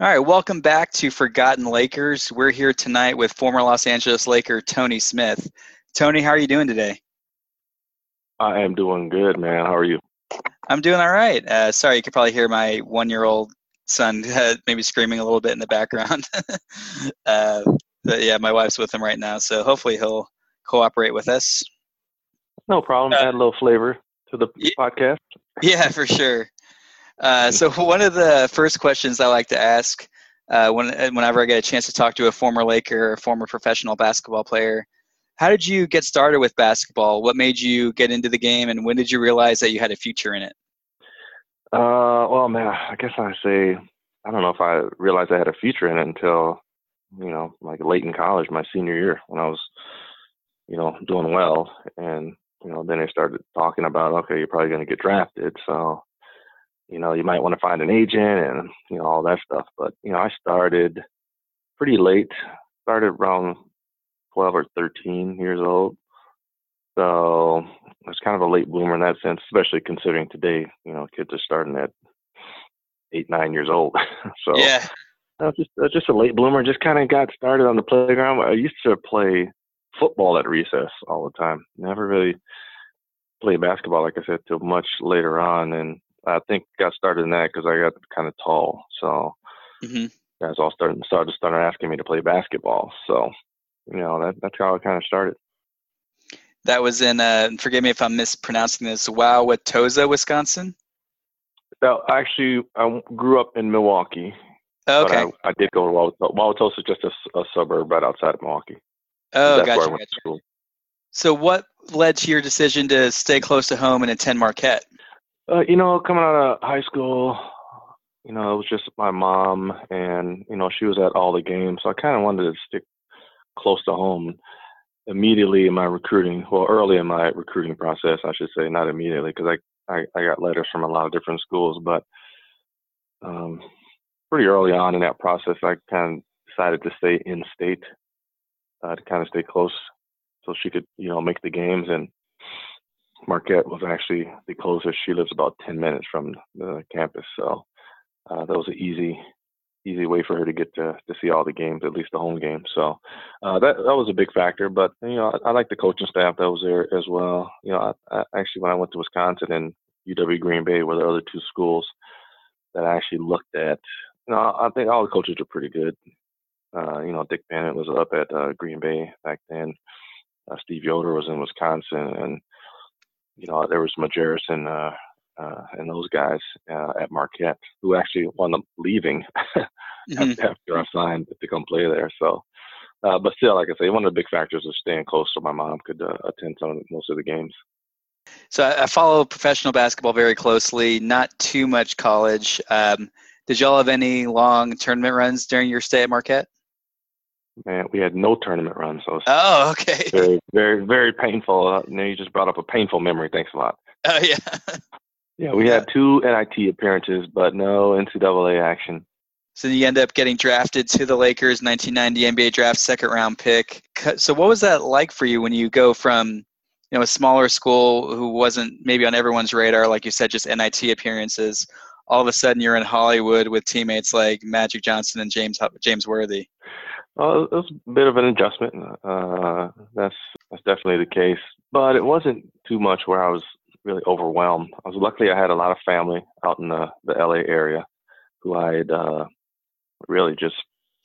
All right, welcome back to Forgotten Lakers. We're here tonight with former Los Angeles Laker Tony Smith. Tony, how are you doing today? I am doing good, man. How are you? I'm doing all right. Uh, sorry, you could probably hear my one-year-old son uh, maybe screaming a little bit in the background. uh, but yeah, my wife's with him right now, so hopefully he'll cooperate with us. No problem. Uh, Add a little flavor to the yeah, podcast. Yeah, for sure. Uh, so one of the first questions I like to ask uh, when, whenever I get a chance to talk to a former Laker or former professional basketball player, how did you get started with basketball? What made you get into the game, and when did you realize that you had a future in it? Uh, well, man, I guess I say I don't know if I realized I had a future in it until you know, like late in college, my senior year, when I was, you know, doing well, and you know, then they started talking about, okay, you're probably going to get drafted, so you know, you might want to find an agent and, you know, all that stuff. But, you know, I started pretty late, started around 12 or 13 years old. So I was kind of a late bloomer in that sense, especially considering today, you know, kids are starting at eight, nine years old. so yeah, I was just I was just a late bloomer. Just kind of got started on the playground. I used to play football at recess all the time. Never really played basketball, like I said, till much later on. And I think got started in that because I got kind of tall. So mm-hmm. guys all started started started asking me to play basketball. So you know that that's how it kind of started. That was in. Uh, forgive me if I'm mispronouncing this. Wauwatosa, Wisconsin. No, actually, I grew up in Milwaukee. okay. I, I, did go to Wauwatosa. Wauwatosa is just a, a, suburb right outside of Milwaukee. Oh, that's gotcha. Where I went gotcha. to school. So, what led to your decision to stay close to home and attend Marquette? Uh, you know, coming out of high school, you know, it was just my mom, and you know, she was at all the games, so I kind of wanted to stick close to home. Immediately in my recruiting, well, early in my recruiting process, I should say, not immediately, because I, I I got letters from a lot of different schools, but um, pretty early on in that process, I kind of decided to stay in state uh, to kind of stay close, so she could, you know, make the games and Marquette was actually the closest. She lives about 10 minutes from the campus, so uh, that was an easy, easy way for her to get to to see all the games, at least the home games. So uh, that that was a big factor. But you know, I, I like the coaching staff that was there as well. You know, I, I, actually when I went to Wisconsin and UW Green Bay were the other two schools that I actually looked at. You know, I think all the coaches are pretty good. Uh, you know, Dick Bennett was up at uh, Green Bay back then. Uh, Steve Yoder was in Wisconsin, and you know, there was Majerus and uh, uh, and those guys uh, at Marquette who actually wound up leaving mm-hmm. after I signed to come play there. So, uh, but still, like I say, one of the big factors was staying close so my mom could uh, attend some of the, most of the games. So I follow professional basketball very closely. Not too much college. Um, did y'all have any long tournament runs during your stay at Marquette? Man, we had no tournament runs. So oh, okay. Very, very, very painful. Uh, you, you just brought up a painful memory. Thanks a lot. Oh yeah. yeah, we had two NIT appearances, but no NCAA action. So you end up getting drafted to the Lakers, 1990 NBA draft, second round pick. So what was that like for you when you go from you know a smaller school who wasn't maybe on everyone's radar, like you said, just NIT appearances? All of a sudden, you're in Hollywood with teammates like Magic Johnson and James James Worthy. Well, it was a bit of an adjustment. Uh, that's that's definitely the case, but it wasn't too much where I was really overwhelmed. I was luckily I had a lot of family out in the the LA area who I had uh, really just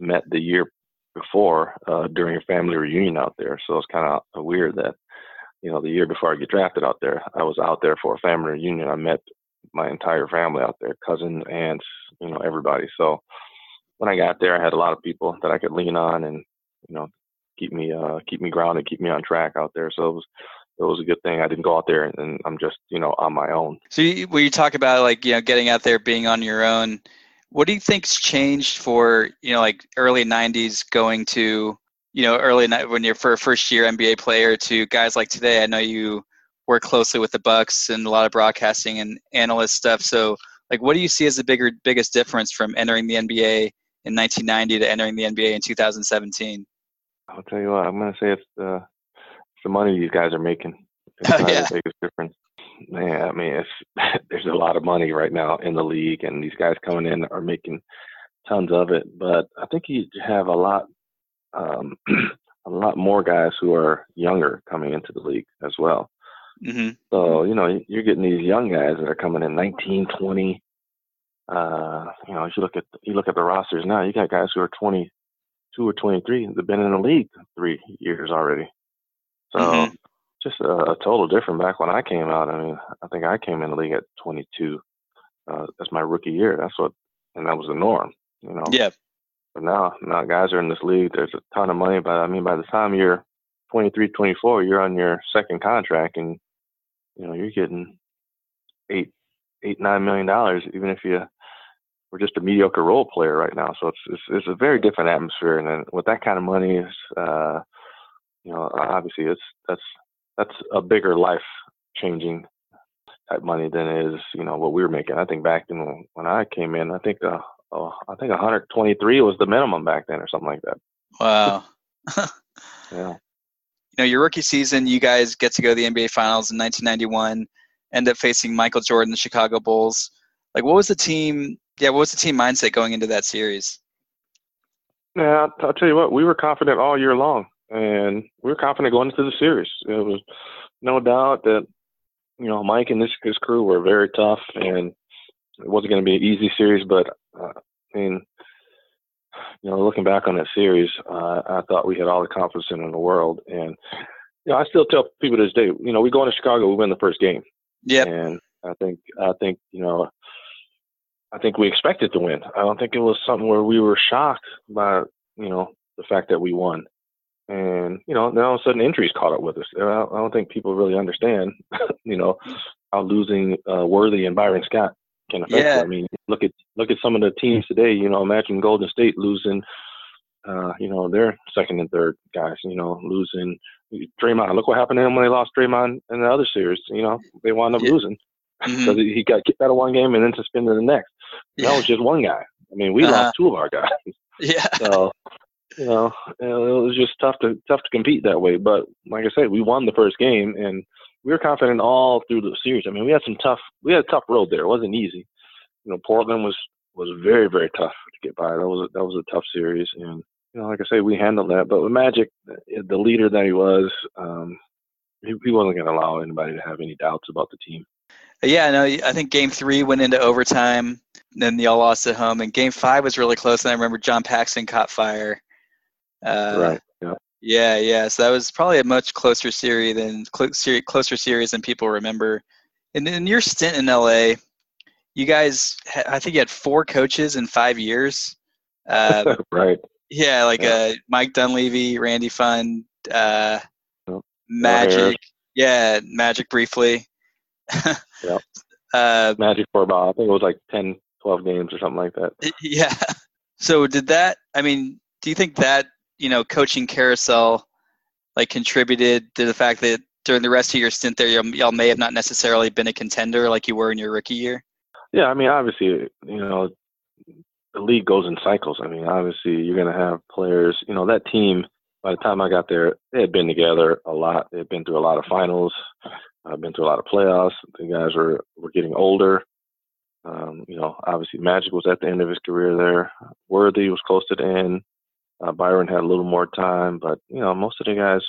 met the year before uh, during a family reunion out there. So it's kind of weird that you know the year before I get drafted out there, I was out there for a family reunion. I met my entire family out there, cousins, aunts, you know, everybody. So when I got there, I had a lot of people that I could lean on and you know keep me uh, keep me grounded, keep me on track out there. So it was it was a good thing. I didn't go out there and, I'm just you know on my own. So you, when you talk about like you know getting out there, being on your own, what do you think's changed for you know like early '90s going to you know early when you're for a first year NBA player to guys like today? I know you work closely with the Bucks and a lot of broadcasting and analyst stuff. So like, what do you see as the bigger biggest difference from entering the NBA in 1990 to entering the NBA in 2017? I'll tell you what, I'm going to say it's the, it's the money these guys are making. It's oh, yeah. the biggest difference. Man, I mean, it's there's a lot of money right now in the league, and these guys coming in are making tons of it, but I think you have a lot, um, a lot more guys who are younger coming into the league as well. Mm-hmm. So you know you're getting these young guys that are coming in 19, 20. Uh, you know, if you look at you look at the rosters now, you got guys who are 22 or 23 that have been in the league three years already. So mm-hmm. just a, a, total different back when I came out. I mean, I think I came in the league at 22. Uh, that's my rookie year. That's what, and that was the norm. You know. Yeah. But now, now guys are in this league. There's a ton of money, but I mean, by the time you're 23, 24, you're on your second contract, and you know you're getting eight, eight, nine million dollars, even if you were just a mediocre role player right now. So it's it's, it's a very different atmosphere, and then with that kind of money, is uh, you know, obviously it's that's that's a bigger life changing type money than is you know what we were making. I think back in when I came in, I think uh, oh, I think 123 was the minimum back then, or something like that. Wow. yeah. You know, your rookie season, you guys get to go to the NBA Finals in 1991, end up facing Michael Jordan, the Chicago Bulls. Like, what was the team? Yeah, what was the team mindset going into that series? Yeah, I'll tell you what, we were confident all year long, and we were confident going into the series. It was no doubt that you know Mike and his, his crew were very tough, and it wasn't going to be an easy series, but uh, I mean, you know, looking back on that series, uh, I thought we had all the confidence in the world, and you know, I still tell people to this day, you know, we go into Chicago, we win the first game. Yeah. And I think, I think, you know, I think we expected to win. I don't think it was something where we were shocked by, you know, the fact that we won. And you know, now all of a sudden injuries caught up with us. I don't think people really understand, you know, how losing uh, Worthy and Byron Scott can affect yeah. you. I mean, look at look at some of the teams today. You know, imagine Golden State losing, uh, you know, their second and third guys. You know, losing Draymond. Look what happened to them when they lost Draymond in the other series. You know, they wound up yeah. losing mm-hmm. he got kicked out of one game and then suspended the next. Yeah. That was just one guy. I mean, we uh-huh. lost two of our guys. Yeah. So, you know, it was just tough to tough to compete that way. But like I said, we won the first game and we were confident all through the series. I mean, we had some tough, we had a tough road there. It wasn't easy. You know, Portland was was very very tough to get by. That was a, that was a tough series, and you know, like I say, we handled that. But with Magic, the leader that he was, um, he, he wasn't going to allow anybody to have any doubts about the team. Yeah, no, I think Game Three went into overtime. Then y'all lost at home, and Game Five was really close. And I remember John Paxson caught fire. Uh, right. Yeah. Yeah, yeah. So that was probably a much closer series than closer series than people remember. And in your stint in LA, you guys, I think you had four coaches in five years. Uh, right. Yeah, like yeah. Uh, Mike Dunleavy, Randy Pfund, uh, Magic. Yeah, Magic briefly. yeah. Uh, Magic for about, I think it was like 10, 12 games or something like that. Yeah. So did that, I mean, do you think that you know, coaching carousel like contributed to the fact that during the rest of your stint there, y'all may have not necessarily been a contender like you were in your rookie year? Yeah, I mean, obviously, you know, the league goes in cycles. I mean, obviously, you're going to have players. You know, that team. By the time I got there, they had been together a lot. They had been through a lot of finals. I've been through a lot of playoffs. The guys were were getting older. Um, you know, obviously Magic was at the end of his career there. Worthy was close to the end. Uh, Byron had a little more time, but you know, most of the guys,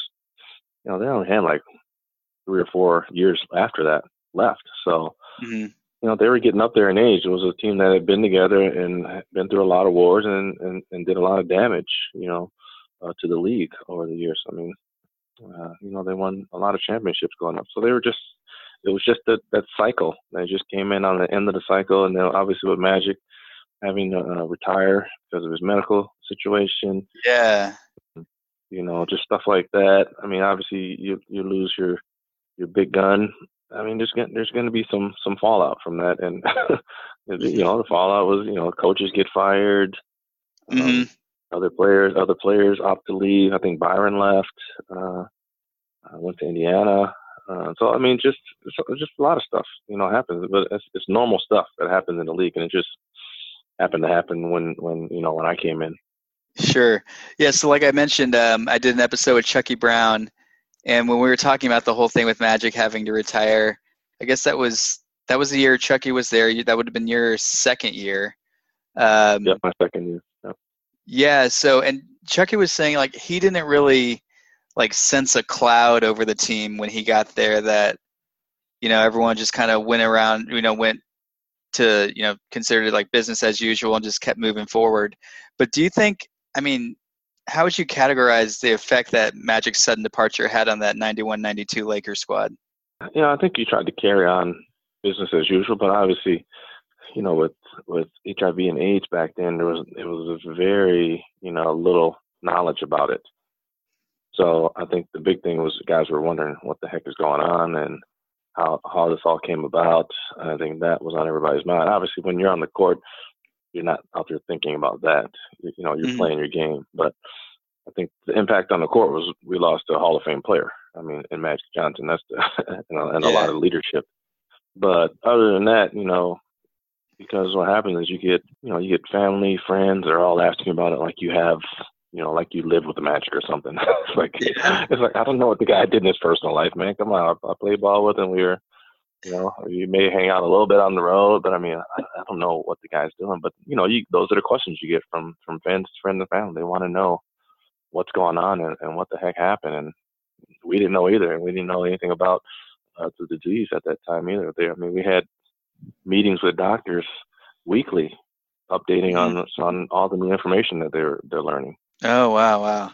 you know, they only had like three or four years after that left. So, mm-hmm. You know, they were getting up there in age. It was a team that had been together and been through a lot of wars and and, and did a lot of damage, you know, uh, to the league over the years. I mean, uh, you know, they won a lot of championships going up. So they were just, it was just that that cycle. They just came in on the end of the cycle, and then obviously with Magic having to uh, retire because of his medical situation. Yeah. You know, just stuff like that. I mean, obviously you you lose your your big gun. I mean, there's gonna, there's going to be some some fallout from that, and you know, the fallout was you know coaches get fired, um, mm-hmm. other players other players opt to leave. I think Byron left, uh, went to Indiana. Uh, so I mean, just just a lot of stuff you know happens, but it's, it's normal stuff that happens in the league, and it just happened to happen when when you know when I came in. Sure. Yeah. So like I mentioned, um, I did an episode with Chucky Brown, and when we were talking about the whole thing with Magic having to retire, I guess that was that was the year Chucky was there. That would have been your second year. Um, yep, my second year. Yep. Yeah. So, and Chucky was saying like he didn't really like sense a cloud over the team when he got there. That you know everyone just kind of went around, you know, went to you know considered it like business as usual and just kept moving forward. But do you think? I mean, how would you categorize the effect that Magic's sudden departure had on that 91-92 Lakers squad? Yeah, I think he tried to carry on business as usual, but obviously, you know, with with HIV and AIDS back then, there was it was a very you know little knowledge about it. So I think the big thing was guys were wondering what the heck is going on and how how this all came about. I think that was on everybody's mind. Obviously, when you're on the court, you're not out there thinking about that. You, you know, you're mm-hmm. playing your game. But I think the impact on the court was we lost a Hall of Fame player. I mean, in Magic Johnson, that's the, you know, and yeah. a lot of leadership. But other than that, you know, because what happens is you get, you know, you get family, friends, they're all asking about it like you have, you know, like you live with the Magic or something. it's like, yeah. it's like I don't know what the guy did in his personal life, man. Come on, I, I played ball with him. We were, you know, you may hang out a little bit on the road, but I mean, I, I don't know what the guy's doing. But you know, you those are the questions you get from from fans, friends, and family. They want to know what's going on and, and what the heck happened. And we didn't know either, and we didn't know anything about uh, the disease at that time either. There, I mean, we had meetings with doctors weekly, updating mm-hmm. on on all the new information that they're they're learning. Oh wow, wow.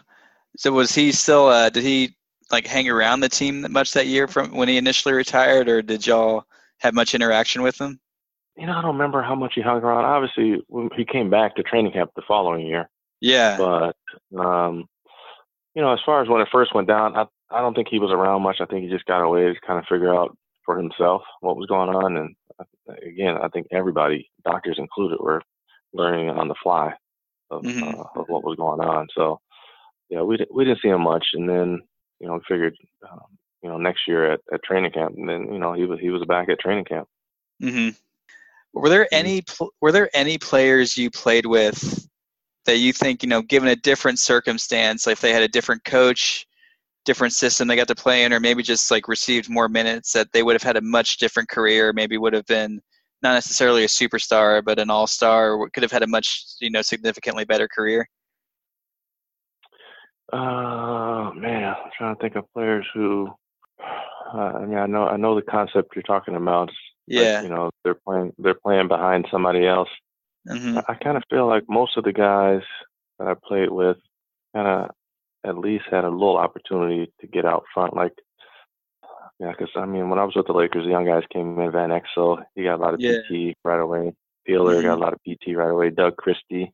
So was he still? Uh, did he like hang around the team much that year from when he initially retired, or did y'all have much interaction with him? You know, I don't remember how much he hung around. Obviously, he came back to training camp the following year. Yeah. But um, you know, as far as when it first went down, I I don't think he was around much. I think he just got away to kind of figure out for himself what was going on. And again, I think everybody, doctors included, were learning on the fly of, mm-hmm. uh, of what was going on. So yeah, we we didn't see him much, and then you know, figured, um, you know, next year at, at training camp, and then you know he was he was back at training camp. Mm-hmm. Were there any were there any players you played with that you think you know, given a different circumstance, like if they had a different coach, different system they got to play in, or maybe just like received more minutes, that they would have had a much different career, maybe would have been not necessarily a superstar, but an all-star, could have had a much you know significantly better career. Uh, man, I'm trying to think of players who. Uh, I mean, I know I know the concept you're talking about. Yeah. Like, you know, they're playing they're playing behind somebody else. Mm-hmm. I, I kind of feel like most of the guys that I played with kind of at least had a little opportunity to get out front. Like, yeah, because I mean, when I was with the Lakers, the young guys came in. Van Exel, he got a lot of yeah. PT right away. Peeler mm-hmm. got a lot of PT right away. Doug Christie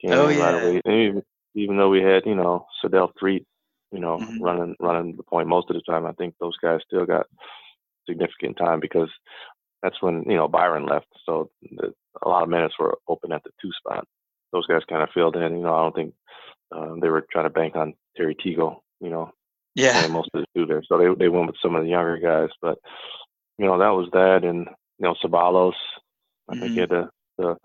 came oh, in yeah. right away. And even, even though we had, you know, Sedale Threatt, you know, mm-hmm. running running the point most of the time, I think those guys still got significant time because that's when you know Byron left, so the, a lot of minutes were open at the two spot. Those guys kind of filled in. You know, I don't think uh, they were trying to bank on Terry Teagle. You know, yeah, most of the two there, so they they went with some of the younger guys. But you know, that was that, and you know, Ceballos. I mm-hmm. think he had to, to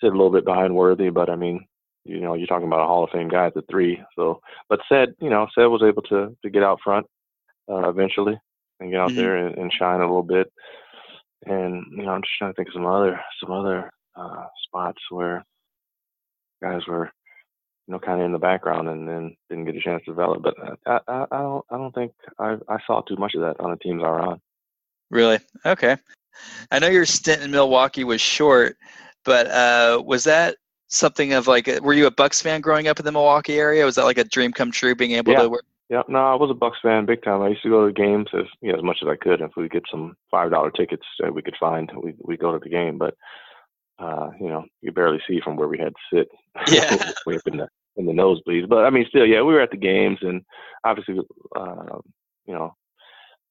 sit a little bit behind Worthy, but I mean, you know, you're talking about a Hall of Fame guy at the three. So, but Ced, you know, Ced was able to to get out front uh, eventually and get out mm-hmm. there and, and, shine a little bit. And you know, I'm just trying to think of some other some other uh, spots where guys were, you know, kind of in the background and then didn't get a chance to develop. But I, I, I don't I don't think I I saw too much of that on the teams I were on. Really? Okay. I know your stint in Milwaukee was short, but uh, was that something of like were you a bucks fan growing up in the milwaukee area? Was that like a dream come true being able yeah. to work? Yeah. No i was a bucks fan big time. I used to go to the games as you know, as much as i could. If we could get some five dollar tickets that we could find we we go to the game. But uh you know you barely see from where we had to sit. Yeah. Way up in the in the nosebleeds. But i mean still yeah we were at the games and obviously uh you know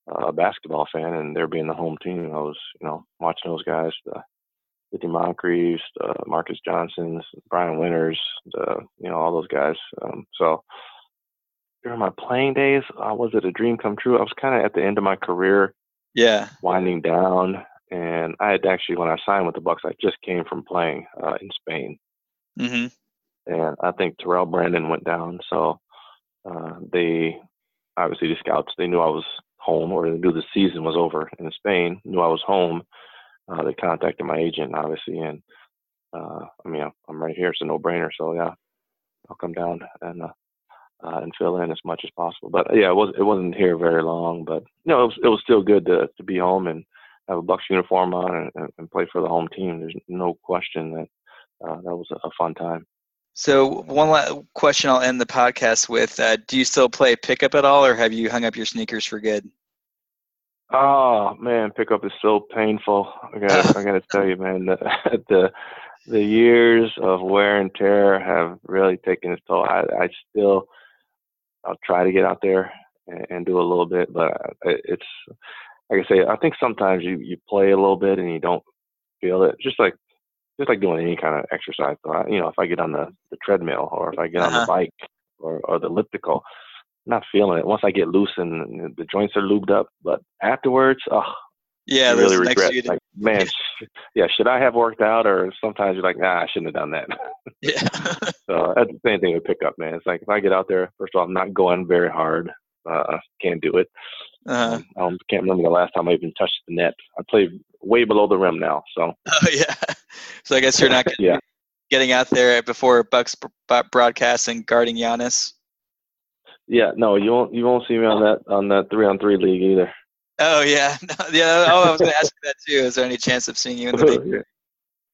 a basketball fan and there being the home team i was you know watching those guys uh, Dickie Moncriefs, uh, Marques Johnsons, Brian Winters, uh, you know, all those guys. Um, so during my playing days, uh, was it a dream come true? I was kind of at the end of my career. Yeah. Winding down. And I had actually, when I signed with the Bucks, I just came from playing uh, in Spain. Mm-hmm. And I think Terrell Brandon went down. So uh, they, obviously, the scouts, they knew I was home or they knew the season was over in Spain, knew I was home uh, they contacted my agent, obviously, and uh, I mean, I'm right here. It's a no-brainer. So yeah, I'll come down and uh, uh, and fill in as much as possible. But yeah, it was it wasn't here very long, but you know, it was it was still good to to be home and have a Bucks uniform on and, and play for the home team. There's no question that uh, that was a, fun time. So one last question I'll end the podcast with: uh, Do you still play pickup at all, or have you hung up your sneakers for good? Oh man, pickup is so painful. I got I got to tell you, man, the, the the years of wear and tear have really taken its toll. I, I still I'll try to get out there and, and do a little bit, but it's like I say, I think sometimes you you play a little bit and you don't feel it. Just like just like doing any kind of exercise. So I, you know, if I get on the the treadmill or if I get uh-huh. on the uh-huh. bike or or the elliptical, not feeling it. Once I get loose and the joints are lubed up, but afterwards, oh, yeah, you really regret. Like, man, yeah, should I have worked out? Or sometimes you're like, nah, I shouldn't have done that. Yeah. so that's the same thing with pickup, man. It's like if I get out there, first of all, I'm not going very hard. Uh, can't do it. Uh-huh. Um, I can't remember the last time I even touched the net. I play way below the rim now. So. Oh yeah. So I guess you're not yeah. getting out there before Bucks broadcasting guarding Giannis. Yeah, no, you won't. You won't see me on that on that three on three league either. Oh yeah, no, yeah. Oh, I was going to ask you that too. Is there any chance of seeing you in the league?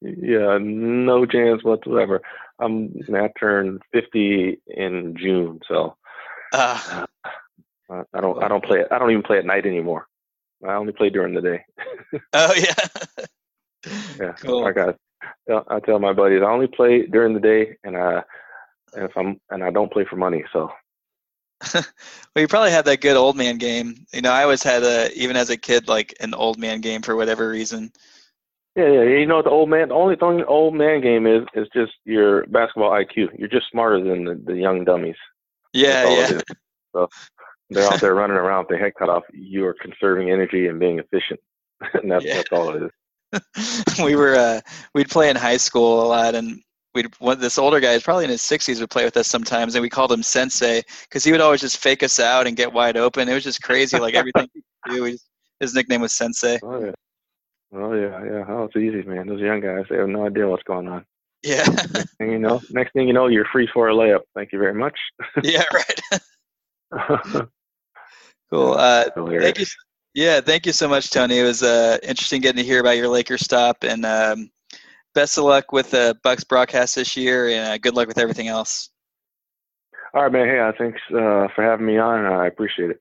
yeah, no chance whatsoever. I'm gonna turn 50 in June, so uh, I don't. I don't play. I don't even play at night anymore. I only play during the day. oh yeah. yeah. Cool. I got. I tell my buddies I only play during the day, and I, and if I'm and I don't play for money, so well, you probably had that good old man game. You know, I always had a, even as a kid, like an old man game for whatever reason. Yeah, yeah. You know, the old man. The only thing old man game is is just your basketball IQ. You're just smarter than the, the young dummies. Yeah, yeah. So they're out there running around with their head cut off. You are conserving energy and being efficient, and that's yeah. that's all it is. we were uh, we'd play in high school a lot, and we'd one, this older guy, is probably in his 60s, would play with us sometimes, and we called him Sensei because he would always just fake us out and get wide open. It was just crazy, like everything he do. Just, his nickname was Sensei. Oh yeah, oh yeah, yeah. Oh, it's easy, man. Those young guys, they have no idea what's going on. Yeah. next thing you know, next thing you know, you're free for a layup. Thank you very much. yeah, right. cool. Uh, thank you. Yeah, thank you so much, Tony. It was uh, interesting getting to hear about your Lakers stop, and um, best of luck with the Bucks broadcast this year, and uh, good luck with everything else. All right, man. Hey, uh, thanks uh, for having me on. I appreciate it.